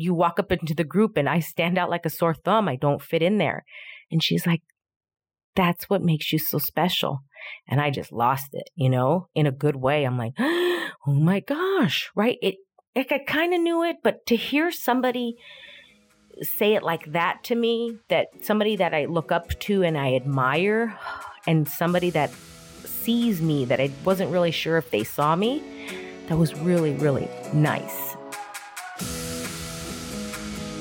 you walk up into the group and I stand out like a sore thumb. I don't fit in there. And she's like, that's what makes you so special. And I just lost it, you know, in a good way. I'm like, oh my gosh, right? It, like I kind of knew it, but to hear somebody say it like that to me, that somebody that I look up to and I admire, and somebody that sees me that I wasn't really sure if they saw me, that was really, really nice.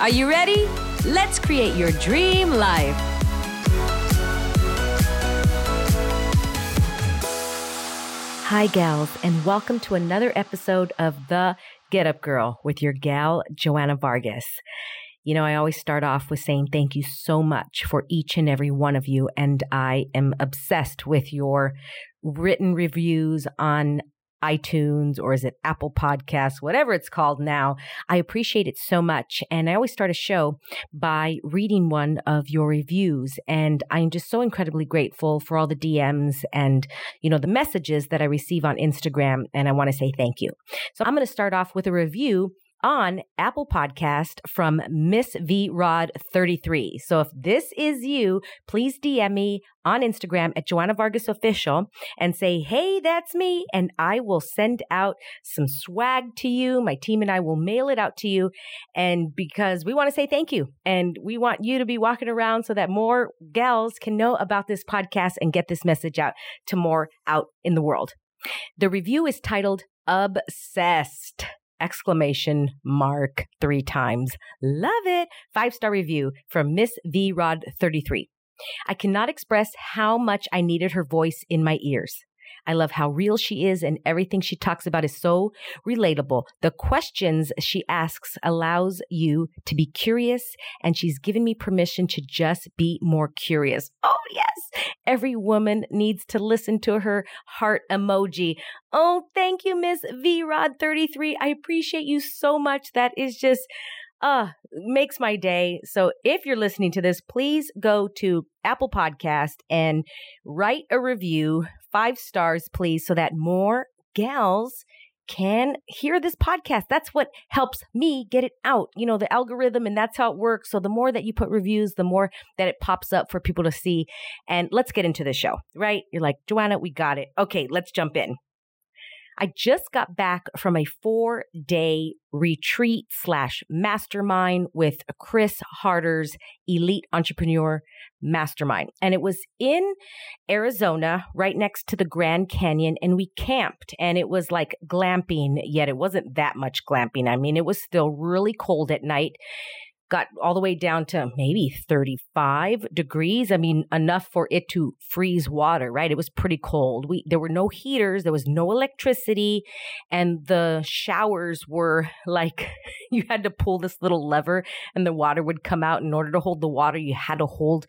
Are you ready? Let's create your dream life. Hi, gals, and welcome to another episode of The Get Up Girl with your gal, Joanna Vargas. You know, I always start off with saying thank you so much for each and every one of you. And I am obsessed with your written reviews on iTunes or is it Apple Podcasts, whatever it's called now. I appreciate it so much. And I always start a show by reading one of your reviews. And I'm just so incredibly grateful for all the DMs and, you know, the messages that I receive on Instagram. And I want to say thank you. So I'm going to start off with a review on Apple Podcast from Miss V Rod 33. So if this is you, please DM me on Instagram at Joanna Vargas Official and say, Hey, that's me. And I will send out some swag to you. My team and I will mail it out to you. And because we want to say thank you and we want you to be walking around so that more gals can know about this podcast and get this message out to more out in the world. The review is titled Obsessed exclamation mark three times. Love it. Five star review from Miss V Rod 33. I cannot express how much I needed her voice in my ears. I love how real she is and everything she talks about is so relatable. The questions she asks allows you to be curious and she's given me permission to just be more curious. Oh yes. Every woman needs to listen to her heart emoji. Oh, thank you, Miss V Rod 33. I appreciate you so much. That is just uh makes my day. So if you're listening to this, please go to Apple Podcast and write a review, five stars please, so that more gals can hear this podcast. That's what helps me get it out. You know, the algorithm and that's how it works. So the more that you put reviews, the more that it pops up for people to see. And let's get into the show, right? You're like, Joanna, we got it. Okay, let's jump in. I just got back from a four day retreat slash mastermind with Chris Harder's Elite Entrepreneur Mastermind. And it was in Arizona, right next to the Grand Canyon. And we camped and it was like glamping, yet it wasn't that much glamping. I mean, it was still really cold at night got all the way down to maybe 35 degrees. I mean, enough for it to freeze water, right? It was pretty cold. We there were no heaters, there was no electricity, and the showers were like you had to pull this little lever and the water would come out in order to hold the water, you had to hold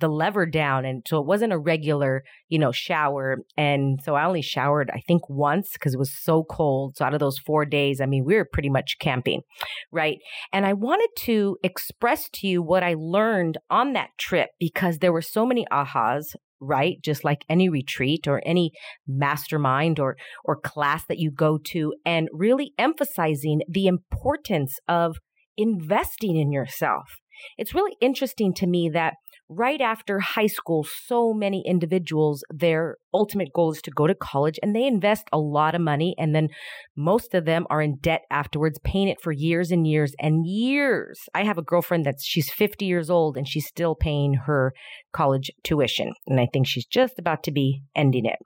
the lever down and so it wasn't a regular, you know, shower. And so I only showered I think once because it was so cold. So out of those 4 days, I mean, we were pretty much camping, right? And I wanted to express to you what I learned on that trip because there were so many ahas right? Just like any retreat or any mastermind or or class that you go to and really emphasizing the importance of investing in yourself. It's really interesting to me that right after high school, so many individuals, their ultimate goal is to go to college and they invest a lot of money. And then most of them are in debt afterwards, paying it for years and years and years. I have a girlfriend that's, she's 50 years old and she's still paying her college tuition. And I think she's just about to be ending it.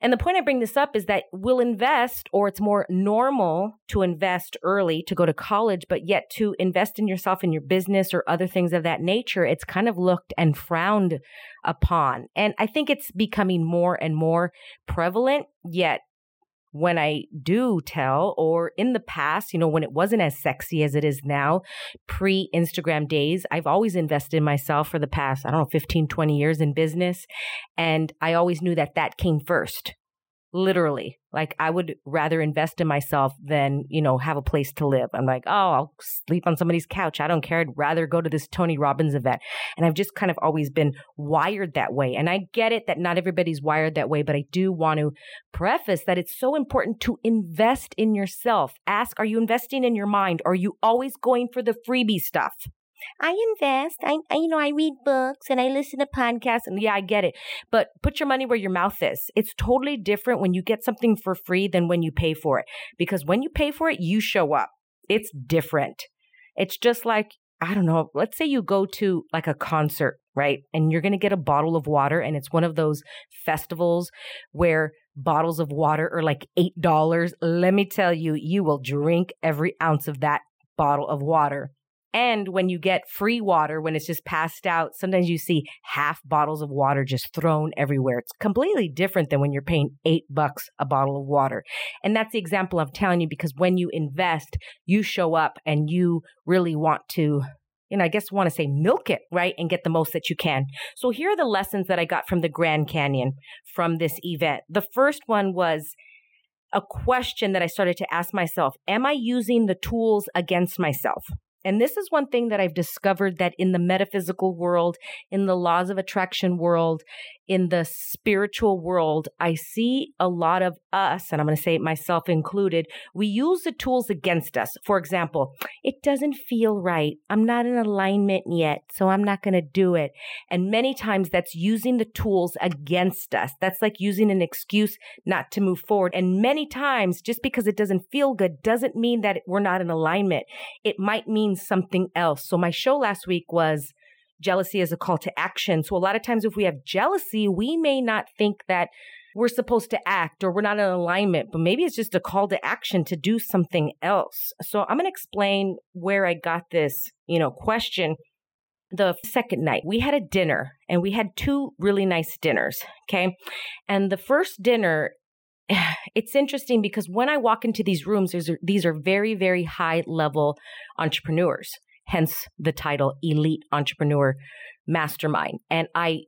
And the point I bring this up is that we'll invest, or it's more normal to invest early to go to college, but yet to invest in yourself in your business or other things of that nature, it's kind of looked and frowned upon. And I think it's becoming more and more prevalent, yet when I do tell, or in the past, you know, when it wasn't as sexy as it is now, pre Instagram days, I've always invested in myself for the past, I don't know, 15, 20 years in business. And I always knew that that came first literally like i would rather invest in myself than you know have a place to live. I'm like oh i'll sleep on somebody's couch. I don't care. I'd rather go to this tony robbins event. And i've just kind of always been wired that way. And i get it that not everybody's wired that way but i do want to preface that it's so important to invest in yourself. Ask are you investing in your mind? Are you always going for the freebie stuff I invest. I, I, you know, I read books and I listen to podcasts and yeah, I get it. But put your money where your mouth is. It's totally different when you get something for free than when you pay for it. Because when you pay for it, you show up. It's different. It's just like, I don't know, let's say you go to like a concert, right? And you're going to get a bottle of water and it's one of those festivals where bottles of water are like $8. Let me tell you, you will drink every ounce of that bottle of water and when you get free water, when it's just passed out, sometimes you see half bottles of water just thrown everywhere. It's completely different than when you're paying eight bucks a bottle of water. And that's the example I'm telling you because when you invest, you show up and you really want to you know, I guess want to say milk it, right? And get the most that you can. So here are the lessons that I got from the Grand Canyon from this event. The first one was a question that I started to ask myself Am I using the tools against myself? And this is one thing that I've discovered that in the metaphysical world, in the laws of attraction world, in the spiritual world, I see a lot of us, and I'm going to say myself included, we use the tools against us. For example, it doesn't feel right. I'm not in alignment yet, so I'm not going to do it. And many times that's using the tools against us. That's like using an excuse not to move forward. And many times, just because it doesn't feel good doesn't mean that we're not in alignment. It might mean something else. So my show last week was jealousy is a call to action. So a lot of times if we have jealousy, we may not think that we're supposed to act or we're not in alignment, but maybe it's just a call to action to do something else. So I'm going to explain where I got this, you know, question. The second night, we had a dinner and we had two really nice dinners. Okay. And the first dinner, it's interesting because when I walk into these rooms, these are very, very high level entrepreneurs hence the title Elite Entrepreneur Mastermind. And I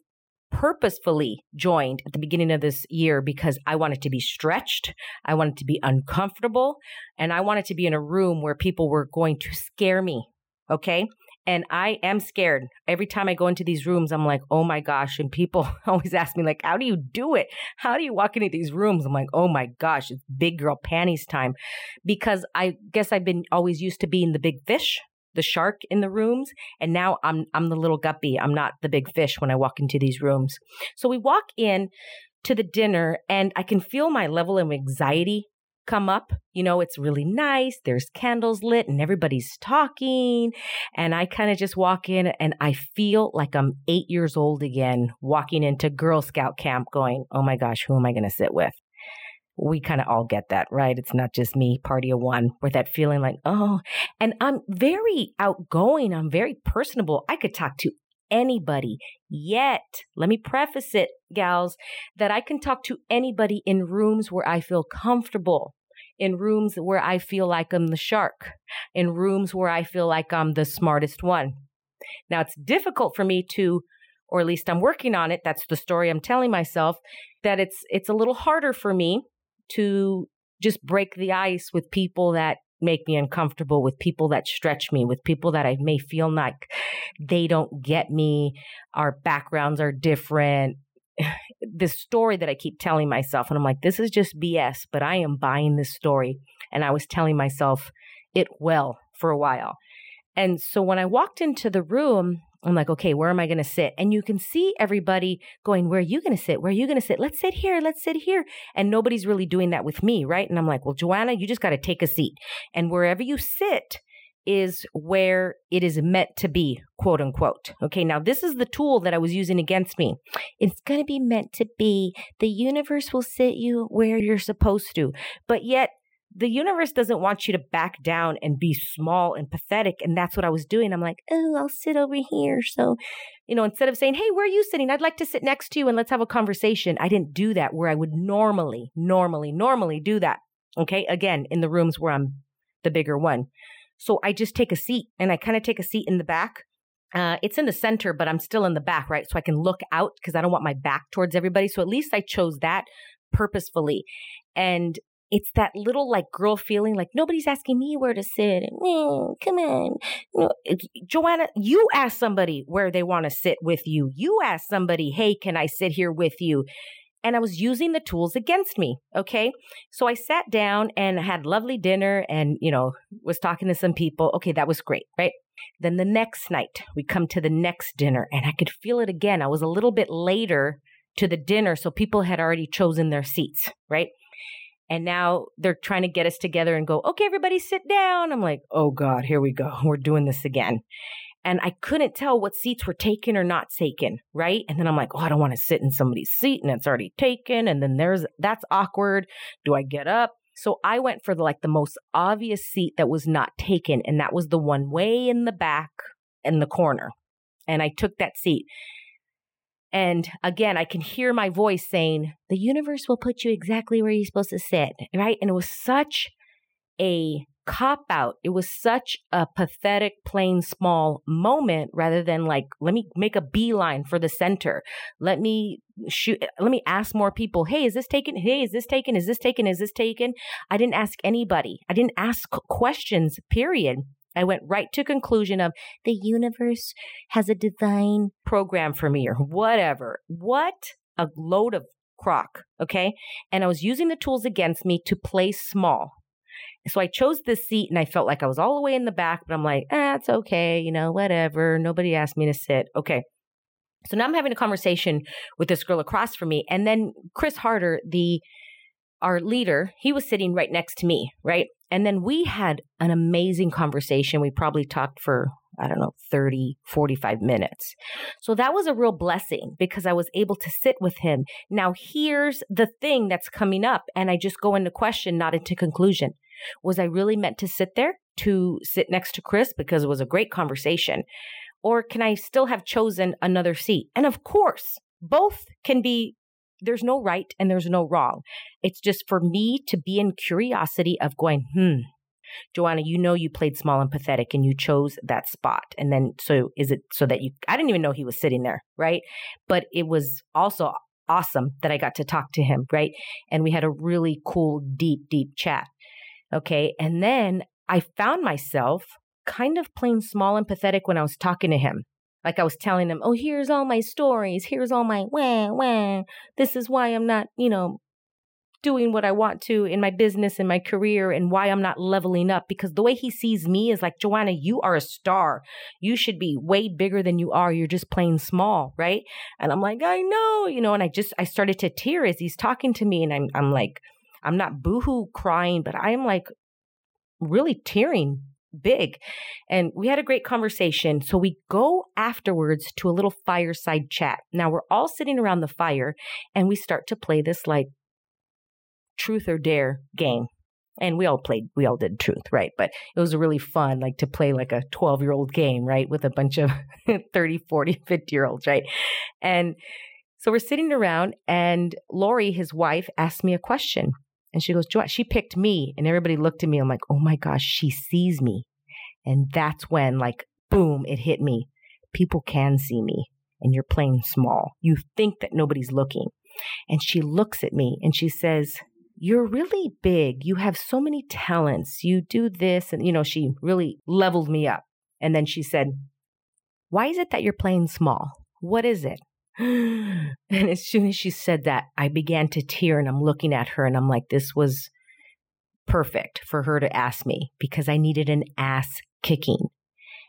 purposefully joined at the beginning of this year because I wanted to be stretched, I wanted to be uncomfortable, and I wanted to be in a room where people were going to scare me. Okay. And I am scared. Every time I go into these rooms, I'm like, oh my gosh. And people always ask me, like, how do you do it? How do you walk into these rooms? I'm like, oh my gosh, it's big girl panties time. Because I guess I've been always used to being the big fish the shark in the rooms and now I'm I'm the little guppy. I'm not the big fish when I walk into these rooms. So we walk in to the dinner and I can feel my level of anxiety come up. You know, it's really nice. There's candles lit and everybody's talking. And I kind of just walk in and I feel like I'm eight years old again, walking into Girl Scout camp going, oh my gosh, who am I going to sit with? We kind of all get that, right? It's not just me, party of one, with that feeling like, oh, and I'm very outgoing. I'm very personable. I could talk to anybody. Yet, let me preface it, gals, that I can talk to anybody in rooms where I feel comfortable, in rooms where I feel like I'm the shark, in rooms where I feel like I'm the smartest one. Now, it's difficult for me to or at least I'm working on it. That's the story I'm telling myself that it's it's a little harder for me to just break the ice with people that make me uncomfortable, with people that stretch me, with people that I may feel like they don't get me. Our backgrounds are different. this story that I keep telling myself, and I'm like, this is just BS, but I am buying this story. And I was telling myself it well for a while. And so when I walked into the room, I'm like, okay, where am I going to sit? And you can see everybody going, where are you going to sit? Where are you going to sit? Let's sit here. Let's sit here. And nobody's really doing that with me, right? And I'm like, well, Joanna, you just got to take a seat. And wherever you sit is where it is meant to be, quote unquote. Okay, now this is the tool that I was using against me. It's going to be meant to be. The universe will sit you where you're supposed to. But yet, the universe doesn't want you to back down and be small and pathetic. And that's what I was doing. I'm like, oh, I'll sit over here. So, you know, instead of saying, hey, where are you sitting? I'd like to sit next to you and let's have a conversation. I didn't do that where I would normally, normally, normally do that. Okay. Again, in the rooms where I'm the bigger one. So I just take a seat and I kind of take a seat in the back. Uh, it's in the center, but I'm still in the back, right? So I can look out because I don't want my back towards everybody. So at least I chose that purposefully. And it's that little like girl feeling like nobody's asking me where to sit. Mm, come on. Joanna, you ask somebody where they want to sit with you. You ask somebody, hey, can I sit here with you? And I was using the tools against me. Okay. So I sat down and had lovely dinner and, you know, was talking to some people. Okay. That was great. Right. Then the next night we come to the next dinner and I could feel it again. I was a little bit later to the dinner. So people had already chosen their seats. Right. And now they're trying to get us together and go, okay, everybody sit down. I'm like, oh God, here we go. We're doing this again. And I couldn't tell what seats were taken or not taken, right? And then I'm like, oh, I don't want to sit in somebody's seat and it's already taken. And then there's, that's awkward. Do I get up? So I went for the, like the most obvious seat that was not taken. And that was the one way in the back in the corner. And I took that seat. And again, I can hear my voice saying, the universe will put you exactly where you're supposed to sit. Right. And it was such a cop out. It was such a pathetic, plain small moment rather than like, let me make a beeline for the center. Let me shoot, let me ask more people, hey, is this taken? Hey, is this taken? Is this taken? Is this taken? I didn't ask anybody. I didn't ask questions, period. I went right to conclusion of the universe has a divine program for me or whatever. What a load of crock. Okay. And I was using the tools against me to play small. So I chose this seat and I felt like I was all the way in the back, but I'm like, ah, it's okay. You know, whatever. Nobody asked me to sit. Okay. So now I'm having a conversation with this girl across from me. And then Chris Harder, the, our leader, he was sitting right next to me. Right. And then we had an amazing conversation. We probably talked for, I don't know, 30, 45 minutes. So that was a real blessing because I was able to sit with him. Now, here's the thing that's coming up. And I just go into question, not into conclusion. Was I really meant to sit there to sit next to Chris because it was a great conversation? Or can I still have chosen another seat? And of course, both can be there's no right and there's no wrong. It's just for me to be in curiosity of going, hmm, Joanna, you know you played small and pathetic and you chose that spot. And then so is it so that you I didn't even know he was sitting there, right? But it was also awesome that I got to talk to him, right? And we had a really cool, deep, deep chat. Okay. And then I found myself kind of playing small and pathetic when I was talking to him. Like I was telling him, oh, here's all my stories. Here's all my wah, wah. This is why I'm not, you know, doing what I want to in my business and my career and why I'm not leveling up. Because the way he sees me is like, Joanna, you are a star. You should be way bigger than you are. You're just playing small, right? And I'm like, I know, you know, and I just, I started to tear as he's talking to me. And I'm, I'm like, I'm not boohoo crying, but I'm like really tearing big. And we had a great conversation. So we go afterwards to a little fireside chat. Now we're all sitting around the fire and we start to play this like truth or dare game. And we all played, we all did truth, right? But it was really fun, like to play like a 12 year old game, right? With a bunch of 30, 40, 50 year olds, right? And so we're sitting around and Lori, his wife, asked me a question. And she goes, Joanne, she picked me. And everybody looked at me. I'm like, oh my gosh, she sees me. And that's when, like, boom, it hit me. People can see me, and you're playing small. You think that nobody's looking. And she looks at me and she says, You're really big. You have so many talents. You do this. And, you know, she really leveled me up. And then she said, Why is it that you're playing small? What is it? And as soon as she said that, I began to tear and I'm looking at her and I'm like, this was perfect for her to ask me because I needed an ass kicking.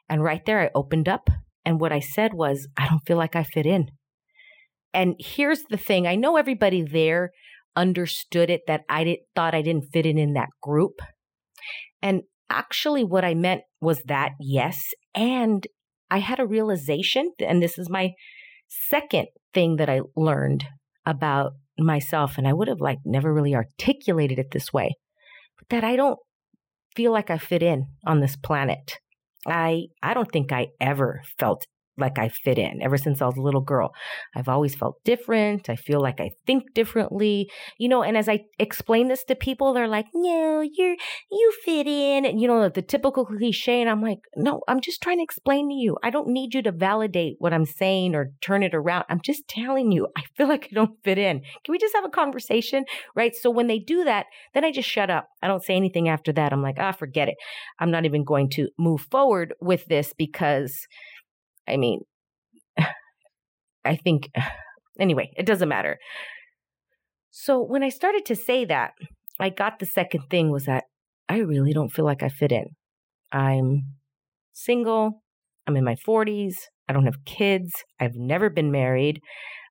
And right there, I opened up. And what I said was, I don't feel like I fit in. And here's the thing I know everybody there understood it that I did, thought I didn't fit in in that group. And actually, what I meant was that, yes. And I had a realization, and this is my second thing that I learned about myself, and I would have like never really articulated it this way. but that I don't feel like I fit in on this planet. I I don't think I ever felt like I fit in ever since I was a little girl. I've always felt different. I feel like I think differently, you know, and as I explain this to people, they're like, no, you're, you fit in. And, you know, the typical cliche. And I'm like, no, I'm just trying to explain to you. I don't need you to validate what I'm saying or turn it around. I'm just telling you, I feel like I don't fit in. Can we just have a conversation? Right. So when they do that, then I just shut up. I don't say anything after that. I'm like, ah, forget it. I'm not even going to move forward with this because I mean, I think, anyway, it doesn't matter. So when I started to say that, I got the second thing was that I really don't feel like I fit in. I'm single. I'm in my 40s. I don't have kids. I've never been married.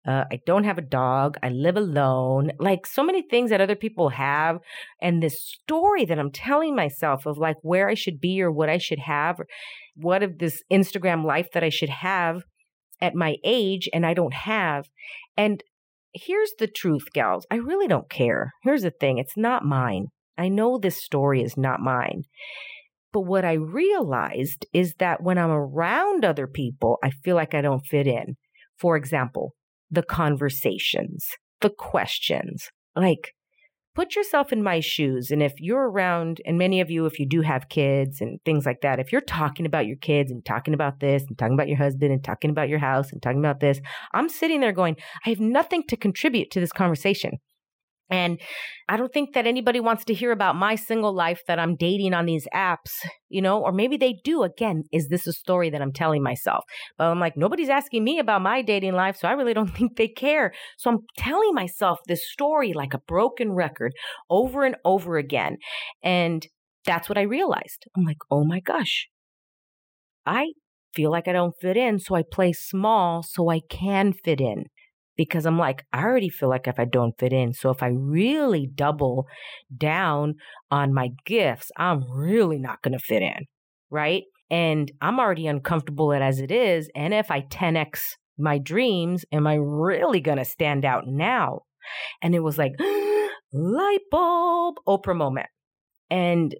Uh, I don't have a dog. I live alone. Like so many things that other people have. And this story that I'm telling myself of like where I should be or what I should have, or what of this Instagram life that I should have at my age and I don't have. And here's the truth, gals. I really don't care. Here's the thing it's not mine. I know this story is not mine. But what I realized is that when I'm around other people, I feel like I don't fit in. For example, the conversations, the questions. Like, put yourself in my shoes. And if you're around, and many of you, if you do have kids and things like that, if you're talking about your kids and talking about this and talking about your husband and talking about your house and talking about this, I'm sitting there going, I have nothing to contribute to this conversation. And I don't think that anybody wants to hear about my single life that I'm dating on these apps, you know, or maybe they do. Again, is this a story that I'm telling myself? But I'm like, nobody's asking me about my dating life, so I really don't think they care. So I'm telling myself this story like a broken record over and over again. And that's what I realized. I'm like, oh my gosh, I feel like I don't fit in, so I play small so I can fit in because I'm like, I already feel like if I don't fit in. So if I really double down on my gifts, I'm really not going to fit in. Right. And I'm already uncomfortable as it is. And if I 10x my dreams, am I really going to stand out now? And it was like, light bulb, Oprah moment. And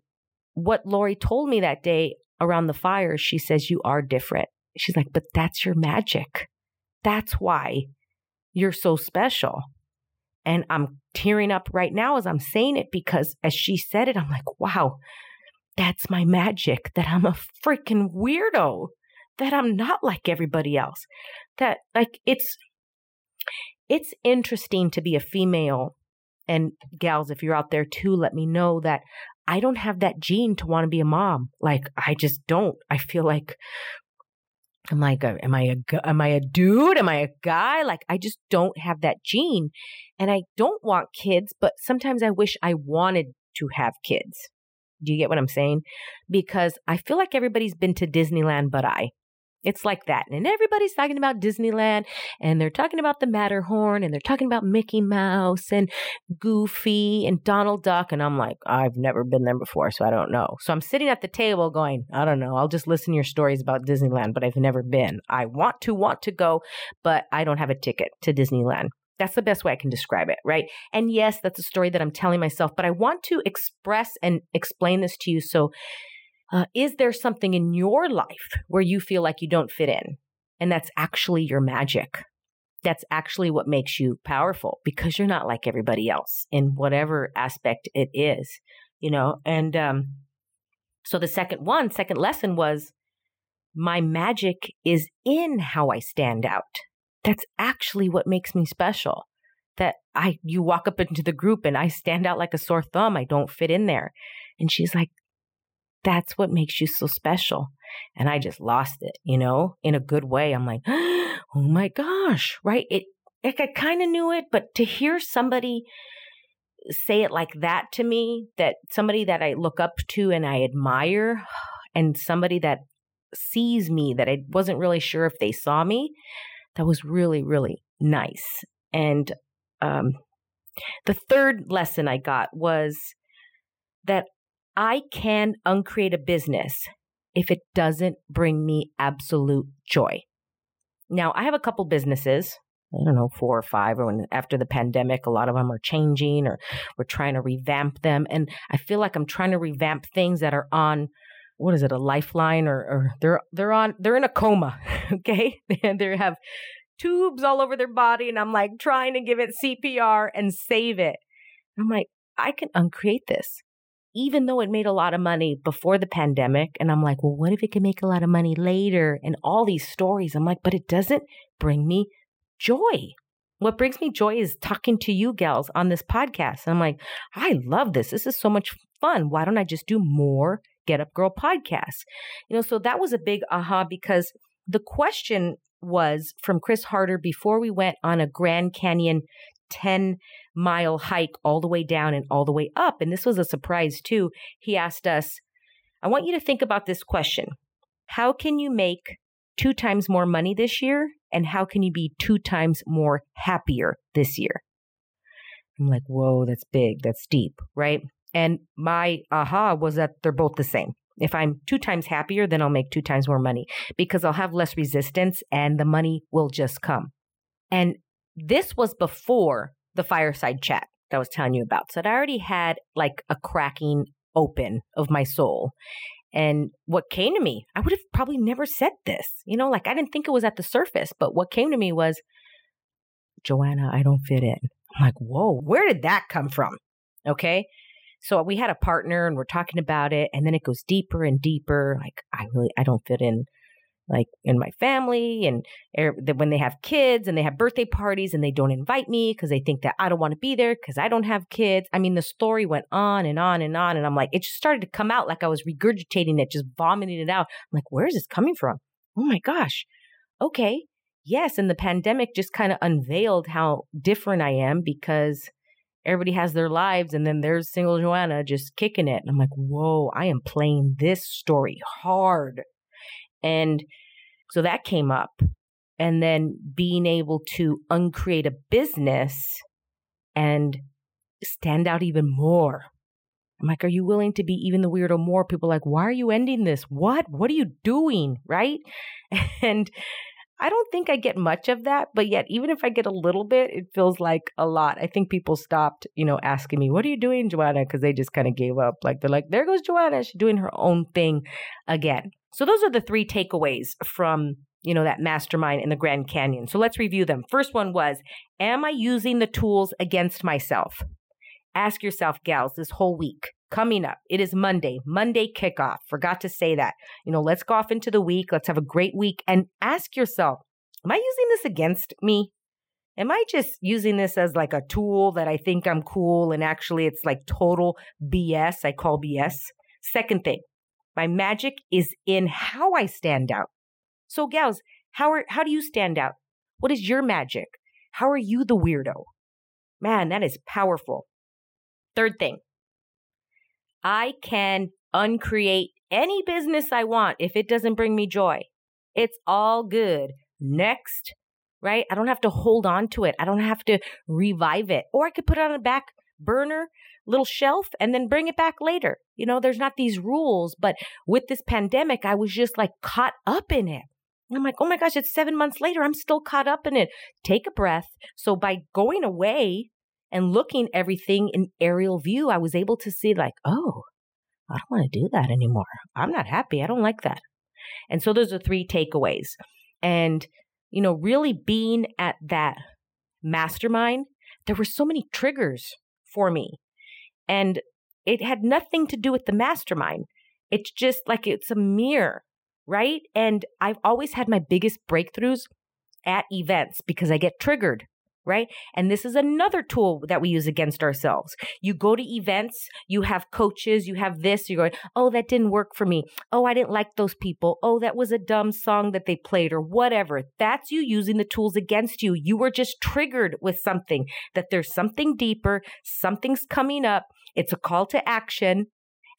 what Lori told me that day around the fire, she says, You are different. She's like, But that's your magic. That's why you're so special. And I'm tearing up right now as I'm saying it because as she said it, I'm like, wow, that's my magic that I'm a freaking weirdo, that I'm not like everybody else. That, like, it's, it's interesting to be a female. And gals, if you're out there too, let me know that I don't have that gene to want to be a mom. Like, I just don't. I feel like I'm like, am I a am I a dude? Am I a guy? Like, I just don't have that gene, and I don't want kids. But sometimes I wish I wanted to have kids. Do you get what I'm saying? Because I feel like everybody's been to Disneyland, but I. It's like that. And everybody's talking about Disneyland and they're talking about the Matterhorn and they're talking about Mickey Mouse and Goofy and Donald Duck. And I'm like, I've never been there before, so I don't know. So I'm sitting at the table going, I don't know. I'll just listen to your stories about Disneyland, but I've never been. I want to want to go, but I don't have a ticket to Disneyland. That's the best way I can describe it, right? And yes, that's a story that I'm telling myself, but I want to express and explain this to you so uh, is there something in your life where you feel like you don't fit in? And that's actually your magic. That's actually what makes you powerful because you're not like everybody else in whatever aspect it is, you know? And um, so the second one, second lesson was my magic is in how I stand out. That's actually what makes me special. That I, you walk up into the group and I stand out like a sore thumb. I don't fit in there. And she's like, that's what makes you so special. And I just lost it, you know, in a good way. I'm like, oh my gosh, right? It, I kind of knew it, but to hear somebody say it like that to me, that somebody that I look up to and I admire, and somebody that sees me that I wasn't really sure if they saw me, that was really, really nice. And um, the third lesson I got was that I can uncreate a business if it doesn't bring me absolute joy. Now, I have a couple businesses I don't know, four or five, or when after the pandemic, a lot of them are changing or we're trying to revamp them. And I feel like I'm trying to revamp things that are on what is it, a lifeline or, or they're they're on they're in a coma, okay? And they have tubes all over their body, and I'm like trying to give it CPR and save it. I'm like, I can uncreate this. Even though it made a lot of money before the pandemic. And I'm like, well, what if it can make a lot of money later? And all these stories. I'm like, but it doesn't bring me joy. What brings me joy is talking to you gals on this podcast. And I'm like, I love this. This is so much fun. Why don't I just do more Get Up Girl podcasts? You know, so that was a big aha because the question was from Chris Harder before we went on a Grand Canyon 10 mile hike all the way down and all the way up. And this was a surprise too. He asked us, I want you to think about this question How can you make two times more money this year? And how can you be two times more happier this year? I'm like, whoa, that's big, that's deep, right? And my aha was that they're both the same. If I'm two times happier, then I'll make two times more money because I'll have less resistance and the money will just come. And this was before the fireside chat that I was telling you about. So I already had like a cracking open of my soul. And what came to me, I would have probably never said this. You know, like I didn't think it was at the surface, but what came to me was, Joanna, I don't fit in. I'm like, whoa, where did that come from? Okay. So we had a partner and we're talking about it. And then it goes deeper and deeper. Like, I really, I don't fit in like in my family and er, when they have kids and they have birthday parties and they don't invite me because they think that I don't want to be there because I don't have kids. I mean, the story went on and on and on. And I'm like, it just started to come out like I was regurgitating it, just vomiting it out. I'm like, where is this coming from? Oh my gosh. Okay. Yes. And the pandemic just kind of unveiled how different I am because everybody has their lives and then there's single Joanna just kicking it. And I'm like, whoa, I am playing this story hard. And so that came up. And then being able to uncreate a business and stand out even more. I'm like, are you willing to be even the weirdo more? People like, why are you ending this? What? What are you doing? Right. And I don't think I get much of that, but yet even if I get a little bit, it feels like a lot. I think people stopped, you know, asking me, "What are you doing, Joanna?" because they just kind of gave up. Like they're like, "There goes Joanna, she's doing her own thing again." So those are the three takeaways from you know, that mastermind in the Grand Canyon. So let's review them. First one was, am I using the tools against myself? Ask yourself, gals, this whole week coming up. It is Monday, Monday kickoff. Forgot to say that. You know, let's go off into the week. Let's have a great week and ask yourself, am I using this against me? Am I just using this as like a tool that I think I'm cool and actually it's like total BS? I call BS. Second thing, my magic is in how I stand out. So, gals, how are how do you stand out? What is your magic? How are you the weirdo? Man, that is powerful. Third thing, I can uncreate any business I want if it doesn't bring me joy. It's all good. Next, right? I don't have to hold on to it. I don't have to revive it. Or I could put it on a back burner, little shelf, and then bring it back later. You know, there's not these rules. But with this pandemic, I was just like caught up in it. I'm like, oh my gosh, it's seven months later. I'm still caught up in it. Take a breath. So by going away and looking everything in aerial view, I was able to see like, oh, I don't want to do that anymore. I'm not happy. I don't like that. And so those are three takeaways. And, you know, really being at that mastermind, there were so many triggers for me. And it had nothing to do with the mastermind. It's just like it's a mirror, right? And I've always had my biggest breakthroughs at events because I get triggered right? And this is another tool that we use against ourselves. You go to events, you have coaches, you have this, you're going, oh, that didn't work for me. Oh, I didn't like those people. Oh, that was a dumb song that they played or whatever. That's you using the tools against you. You were just triggered with something, that there's something deeper, something's coming up. It's a call to action.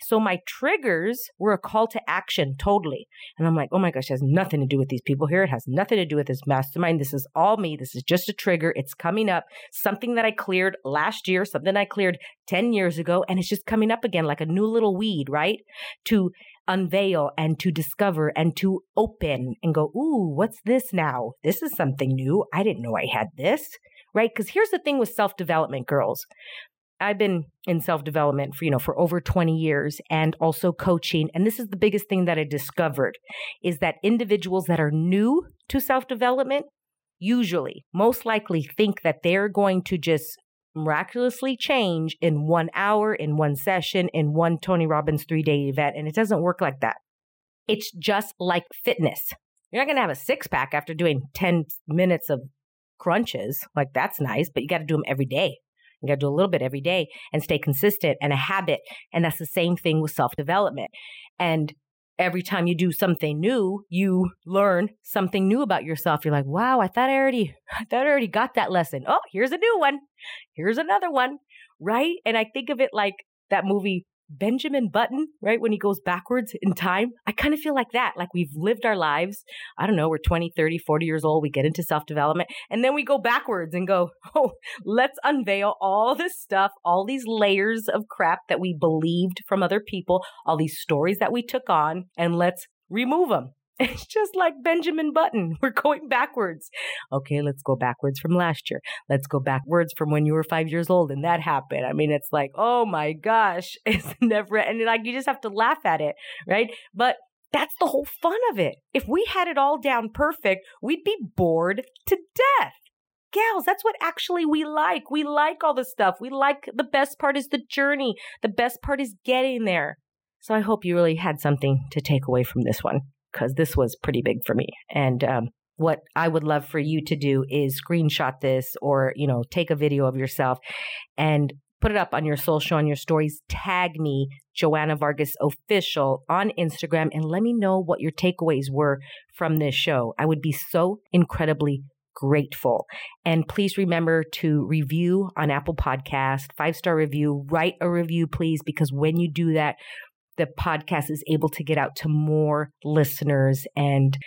So my triggers were a call to action totally. And I'm like, oh my gosh, it has nothing to do with these people here. It has nothing to do with this mastermind. This is all me. This is just a trigger. It's coming up. Something that I cleared last year, something I cleared 10 years ago. And it's just coming up again like a new little weed, right? To unveil and to discover and to open and go, Ooh, what's this now? This is something new. I didn't know I had this, right? Because here's the thing with self development, girls. I've been in self development for, you know, for over 20 years and also coaching. And this is the biggest thing that I discovered is that individuals that are new to self development usually most likely think that they're going to just miraculously change in one hour, in one session, in one Tony Robbins three day event. And it doesn't work like that. It's just like fitness. You're not going to have a six pack after doing 10 minutes of crunches. Like that's nice, but you got to do them every day. You got to do a little bit every day and stay consistent and a habit. And that's the same thing with self development. And every time you do something new, you learn something new about yourself. You're like, wow, I thought I already, I thought I already got that lesson. Oh, here's a new one. Here's another one. Right. And I think of it like that movie Benjamin Button, right? When he goes backwards in time. I kind of feel like that. Like we've lived our lives. I don't know, we're 20, 30, 40 years old. We get into self development and then we go backwards and go, oh, let's unveil all this stuff, all these layers of crap that we believed from other people, all these stories that we took on, and let's remove them. It's just like Benjamin Button. We're going backwards. Okay, let's go backwards from last year. Let's go backwards from when you were five years old and that happened. I mean, it's like, oh my gosh, it's never, and like you just have to laugh at it, right? But that's the whole fun of it. If we had it all down perfect, we'd be bored to death. Gals, that's what actually we like. We like all the stuff. We like the best part is the journey. The best part is getting there. So I hope you really had something to take away from this one because this was pretty big for me. And um, what I would love for you to do is screenshot this or, you know, take a video of yourself and put it up on your social, on your stories. Tag me, Joanna Vargas Official, on Instagram and let me know what your takeaways were from this show. I would be so incredibly grateful. And please remember to review on Apple Podcast, five star review, write a review, please, because when you do that, the podcast is able to get out to more listeners. And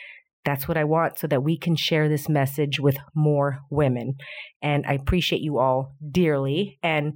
that's what I want so that we can share this message with more women. And I appreciate you all dearly. And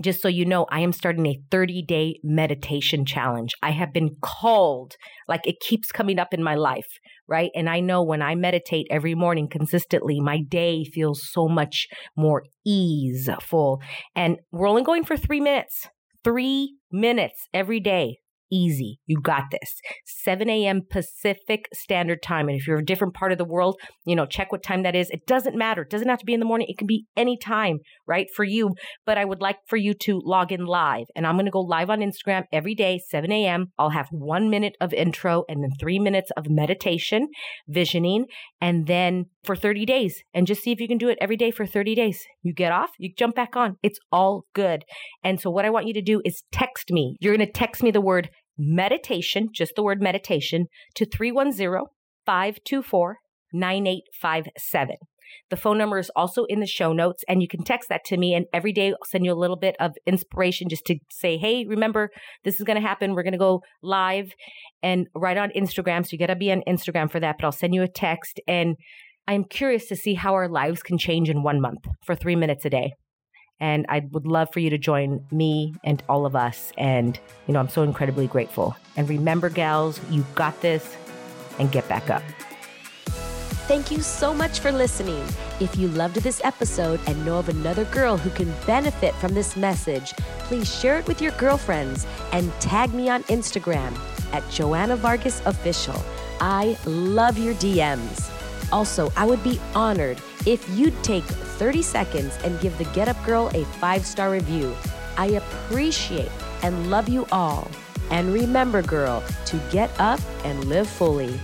just so you know, I am starting a 30 day meditation challenge. I have been called, like it keeps coming up in my life, right? And I know when I meditate every morning consistently, my day feels so much more easeful. And we're only going for three minutes, three minutes every day easy. You got this. 7 a.m. Pacific Standard Time. And if you're a different part of the world, you know, check what time that is. It doesn't matter. It doesn't have to be in the morning. It can be any time, right, for you. But I would like for you to log in live. And I'm going to go live on Instagram every day, 7 a.m. I'll have one minute of intro and then three minutes of meditation, visioning, and then for 30 days. And just see if you can do it every day for 30 days. You get off, you jump back on. It's all good. And so what I want you to do is text me. You're going to text me the word meditation, just the word meditation, to 310 524 9857. The phone number is also in the show notes, and you can text that to me. And every day, I'll send you a little bit of inspiration just to say, hey, remember, this is going to happen. We're going to go live and right on Instagram. So you got to be on Instagram for that, but I'll send you a text. And I'm curious to see how our lives can change in one month for three minutes a day. And I would love for you to join me and all of us. And, you know, I'm so incredibly grateful. And remember, gals, you got this and get back up. Thank you so much for listening. If you loved this episode and know of another girl who can benefit from this message, please share it with your girlfriends and tag me on Instagram at Joanna Vargas Official. I love your DMs. Also, I would be honored if you'd take 30 seconds and give the Get Up Girl a five star review. I appreciate and love you all. And remember, girl, to get up and live fully.